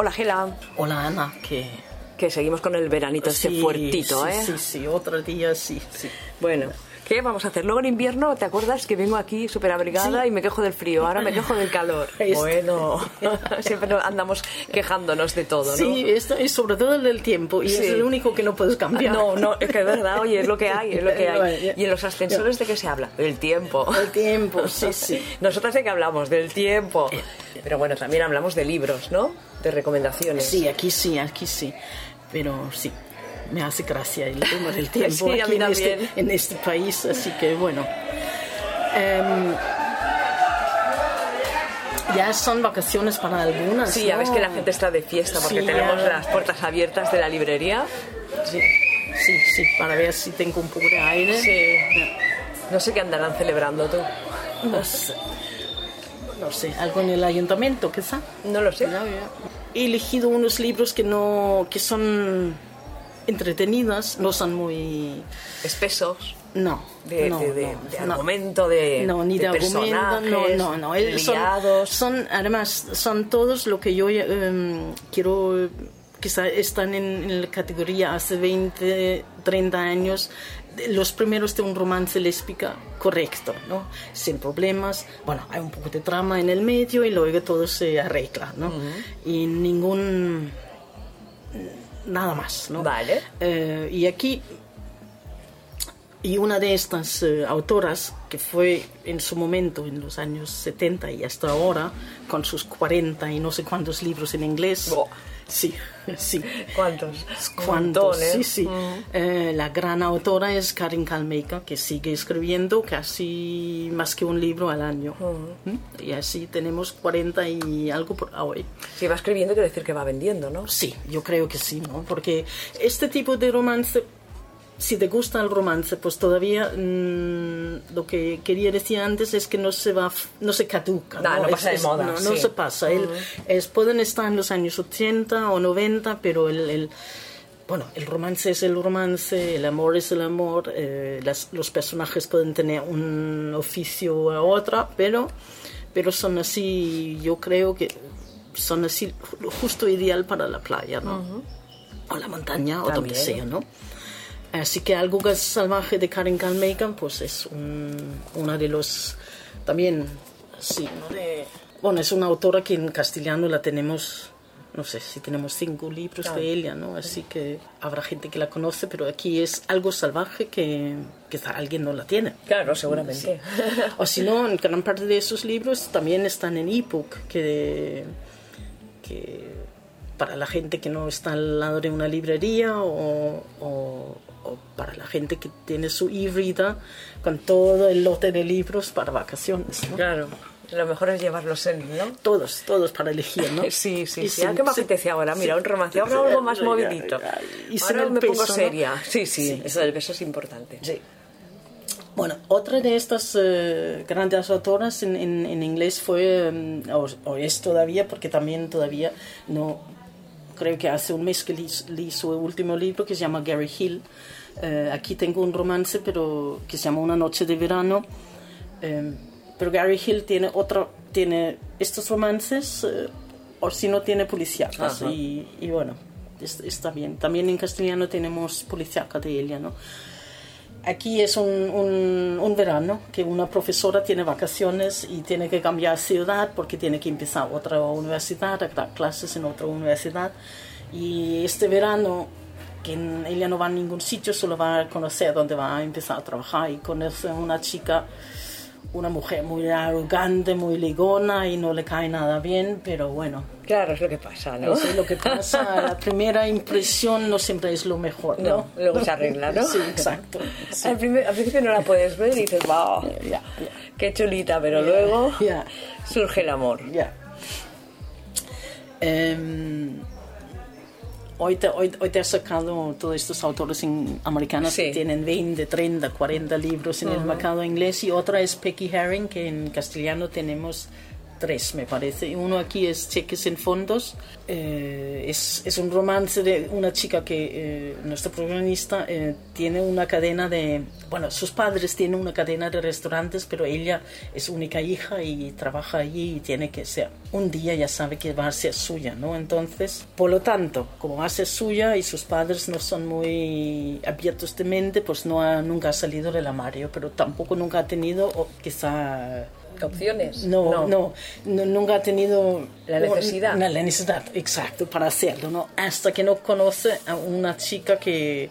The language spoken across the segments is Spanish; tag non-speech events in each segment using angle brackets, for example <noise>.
Hola Gela, Hola Ana, que... que seguimos con el veranito este Sí, fuertito, sí, ¿eh? Sí, sí, otro día sí, sí. Bueno, ¿qué vamos a hacer? Luego en invierno, ¿te acuerdas que vengo aquí súper abrigada Sí. y me quejo del frío? Ahora me quejo del calor. <laughs> Bueno, <laughs> siempre andamos quejándonos de todo, ¿no? Sí, esto es sobre todo el del tiempo y Sí. es el único que no puedes cambiar. No, no, es que es verdad, oye, es lo que hay, es lo que hay. ¿Y en los ascensores de qué se habla? Del tiempo. El tiempo, sí, sí. <laughs> Nosotras de qué hablamos, del tiempo. Pero bueno, también hablamos de libros, ¿no? De recomendaciones. Sí, aquí sí, aquí sí. Pero sí, me hace gracia el tema del <laughs> tiempo Sí, aquí en, este, en este país, así que bueno. Em, ya son vacaciones para algunas. Sí, ya ¿no? ves que la gente está de fiesta porque Sí, tenemos ya. las puertas abiertas de la librería. Sí, sí, sí, para ver si tengo un poco de aire. Sí. No sé qué andarán celebrando tú. No sé. No sé, algo en el ayuntamiento, quizá. No lo sé. He elegido unos libros que no que son entretenidas, no son muy Espesos. no, De, no, de, de- no, de argumento, de, no, ni de, argumento, no, no, no. Eh, Son, son, además, son todos lo que yo em, quiero, quizá están en, en la categoría hace 20, 30 años, los primeros de un romance lésbica correcto, ¿no? Sin problemas. Bueno, hay un poco de trama en el medio y luego todo se arregla, ¿no? Y ningún... Nada más, ¿no? Vale. Eh, y aquí y una de estas eh, autoras, que fue en su momento, en los años 70 y hasta ahora, con sus 40 y no sé cuántos libros en inglés. Buah. Sí, sí. ¿Cuántos? ¿Cuántos? ¿eh? Sí, sí. Eh, la gran autora es Karin Kalmeika, que sigue escribiendo casi más que un libro al año. ¿Mm? Y así tenemos 40 y algo por hoy. Si va escribiendo, quiere decir que va vendiendo, ¿no? Sí, yo creo que sí, ¿no? Porque este tipo de romance, si te gusta el romance, pues todavía mm, lo que quería decir antes es que no se va, no se caduca. No, no Es- pasa de es- moda, No, no sí. se pasa. Él- es, pueden estar en los años 80 o 90, pero el, el- bueno, el romance es el romance, el amor es el amor, eh, las- los personajes pueden tener un oficio a otra, pero, pero son así, yo creo que son así ju- justo ideal para la playa, ¿no? O la montaña, o donde También. sea, ¿no? Así que algo que es salvaje de Karen Kalmeika, pues es un, una de los también, sí, ¿no? de, bueno, es una autora que en castellano la tenemos, no sé si tenemos cinco libros de ella, ¿no? Así que habrá gente que la conoce, pero aquí es algo salvaje que quizá alguien no la tiene. Claro, seguramente. O si no, en gran parte de esos libros también están en ebook, que, que para la gente que no está al lado de una librería o, o- o para la gente que tiene su e-reader con todo el lote de libros para vacaciones. ¿no? Claro. Lo mejor es llevarlos en, ¿no? Todos, todos para elegir, ¿no? <laughs> Sí, sí, Y sí. ¿A sin- qué me apetece ahora? Mira, un romance. Ahora algo más movidito. y Ahora me pongo peso, ¿no? seria. Sí, sí, Sí, eso del peso es importante. Sí. Bueno, otra de estas eh, grandes autoras en, en- en inglés fue, mm, o, o es todavía, porque también todavía no, creo que hace un mes que leí, leí su último libro que se llama Gary Hill. Eh, aquí tengo un romance, pero que se llama Una noche de verano. Eh, pero Gary Hill tiene otro, tiene estos romances, eh, o si no tiene policíacas. Y, y bueno, es- está bien. También en castellano tenemos policíaca de ella, ¿no? Aquí es un, un, verano que una profesora tiene vacaciones y tiene que cambiar ciudad porque tiene que empezar otra universidad, a dar clases en otra universidad. Y este verano, que ella no va a ningún sitio, solo va a conocer dónde va a empezar a trabajar y conoce a una chica, una mujer muy arrogante, muy ligona y no le cae nada bien, pero bueno, Claro, es lo que pasa, ¿no? eso es lo que pasa. <laughs> La primera impresión no siempre es lo mejor, ¿no? No, luego se arregla, ¿no? Sí, exacto. Sí. Al, primer- al principio no la puedes ver y dices, wow, Ya, qué chulita, pero luego surge el amor. Ya. Hoy, te, hoy, hoy te has sacado todos estos autores en- americanos Sí. que tienen 20, 30, 40 libros en el mercado inglés y otra es Becky Herring que en castellano tenemos tres, me parece. Uno aquí es Cheques en Fondos. Eh, es, es, un romance de una chica que, eh, nuestro protagonista, eh, tiene una cadena de... Bueno, sus padres tienen una cadena de restaurantes, pero ella es única hija y trabaja allí y tiene que ser... Un día ya sabe que va a ser suya, ¿no? Entonces, por lo tanto, como va a ser suya y sus padres no son muy abiertos de mente, pues no ha, nunca ha salido del armario, pero tampoco nunca ha tenido, o quizá opciones. No, no, nunca ha tenido la necesidad. la necesidad, exacto, para hacerlo, ¿no? Hasta que no conoce a una chica que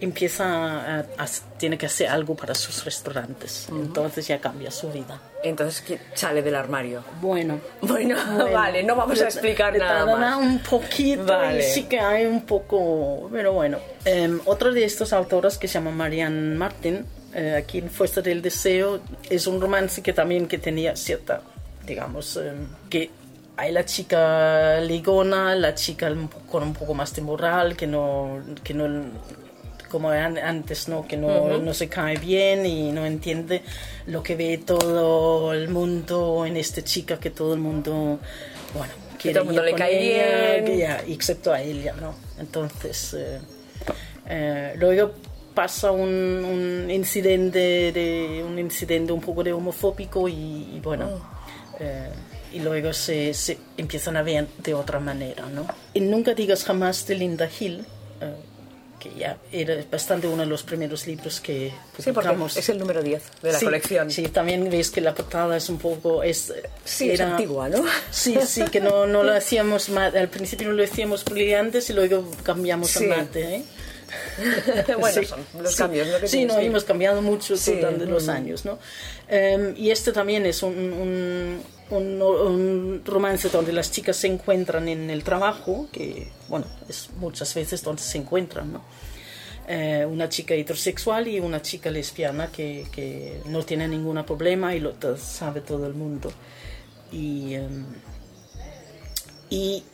empieza a, tiene que hacer algo para sus restaurantes. Entonces ya cambia su vida. Entonces ¿qué sale del armario. Bueno, <laughs> bueno, vale, no vamos a explicar nada más. un poquito vale. sí que hay un poco, pero bueno. Um, otro de estos autores que se llama Marianne Martin eh, aquí en Fuerza del Deseo es un romance que también que tenía cierta, digamos, eh, que hay la chica ligona, la chica con un poco más de moral, que no, que no como antes, ¿no? que no, no, se cae bien y no entiende lo que ve todo el mundo en esta chica, que todo el mundo, bueno, quiere todo el mundo le cae bien. excepto a ella, ¿no? Entonces, eh, luego pasa un, un, incidente de un incidente un poco de homofóbico y, bueno oh. eh, y luego se, se, empiezan a ver de otra manera ¿no? y nunca digas jamás de Linda Hill eh, que ya era bastante uno de los primeros libros que publicamos. Sí, es el número 10 de la colección. Sí, también ves que la portada es un poco... Es, sí, era, es antigua, ¿no? Sí, sí, que no, no <laughs> lo hacíamos, al principio no lo hacíamos brillantes y luego cambiamos a mate, ¿eh? <laughs> bueno, son los cambios, ¿no? sí, no, hemos cambiado mucho durante los años, ¿no? Em, y este también es un, un, romance donde las chicas se encuentran en el trabajo, que, bueno, es muchas veces donde se encuentran, ¿no? Eh, una chica heterosexual y una chica lesbiana que, que no tiene ningún problema y lo sabe todo el mundo. Y, em, y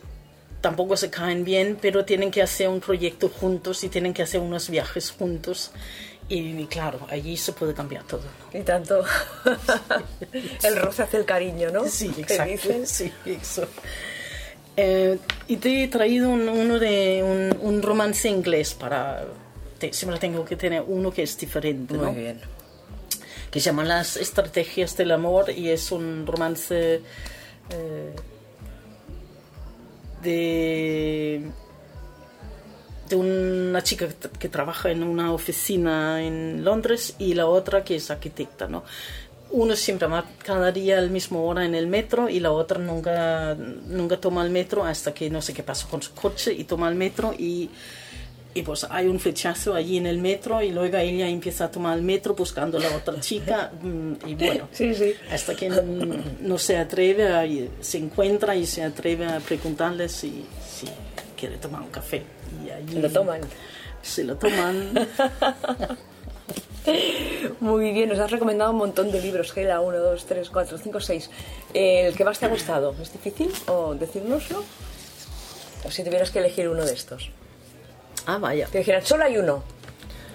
tampoco se caen bien, pero tienen que hacer un proyecto juntos y tienen que hacer unos viajes juntos. Y, claro, allí se puede cambiar todo. Y tanto. <laughs> el roce hace el cariño, ¿no? Sí, exacto. Sí, eso. Eh, y te he traído uno de un, romance inglés para. siempre tengo que tener uno que es diferente, ¿no? Muy bien. Que se llama Las Estrategias del Amor y es un romance. Eh, de, de una chica que, trabaja en una oficina en Londres y la otra que es arquitecta, ¿no? Uno siempre va cada día al mismo hora en el metro y la otra nunca, nunca toma el metro hasta que no sé qué pasa con su coche y toma el metro y y pues hay un flechazo allí en el metro y luego ella empieza a tomar el metro buscando a la otra <laughs> chica mm, y bueno, hasta que no, se atreve, se encuentra y se atreve a preguntarle si, si quiere tomar un café. Y allí lo toman. Se lo toman. <laughs> Muy bien, nos has recomendado un montón de libros, Gela, 1, 2, 3, 4, 5, 6. ¿El que más te ha gustado? ¿Es difícil o decírnoslo? O si tuvieras que elegir uno de estos. Ah, vaya. Te dijeran, solo hay uno.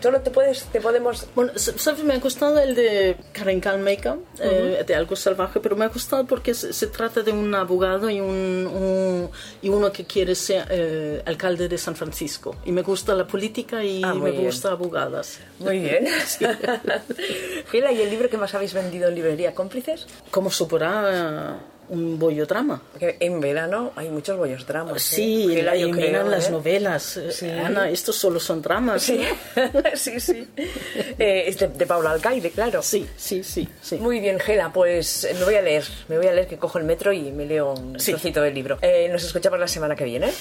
Solo te puedes, te podemos... Bueno, ¿sabes? Me ha gustado el de Karen Kalmaker, eh, de Algo Salvaje, pero me ha gustado porque se, trata de un abogado y, un, y uno que quiere ser eh, alcalde de San Francisco. Y me gusta la política y ah, me gusta abogadas. Muy bien. <laughs> Gila, <laughs> ¿y el libro que más habéis vendido en librería? ¿Cómplices? ¿Cómo superar un bollo drama. En verano hay muchos bollos dramas. Sí, ¿eh? en las ¿eh? novelas. Ana, estos solo son dramas. Sí, <laughs> sí, sí. Eh, es de, Paula Alcaide, claro. Sí, sí, sí, sí. Muy bien, Gela, pues me voy a leer. Me voy a leer que cojo el metro y me leo un trocito del libro. nos escuchamos la semana que viene.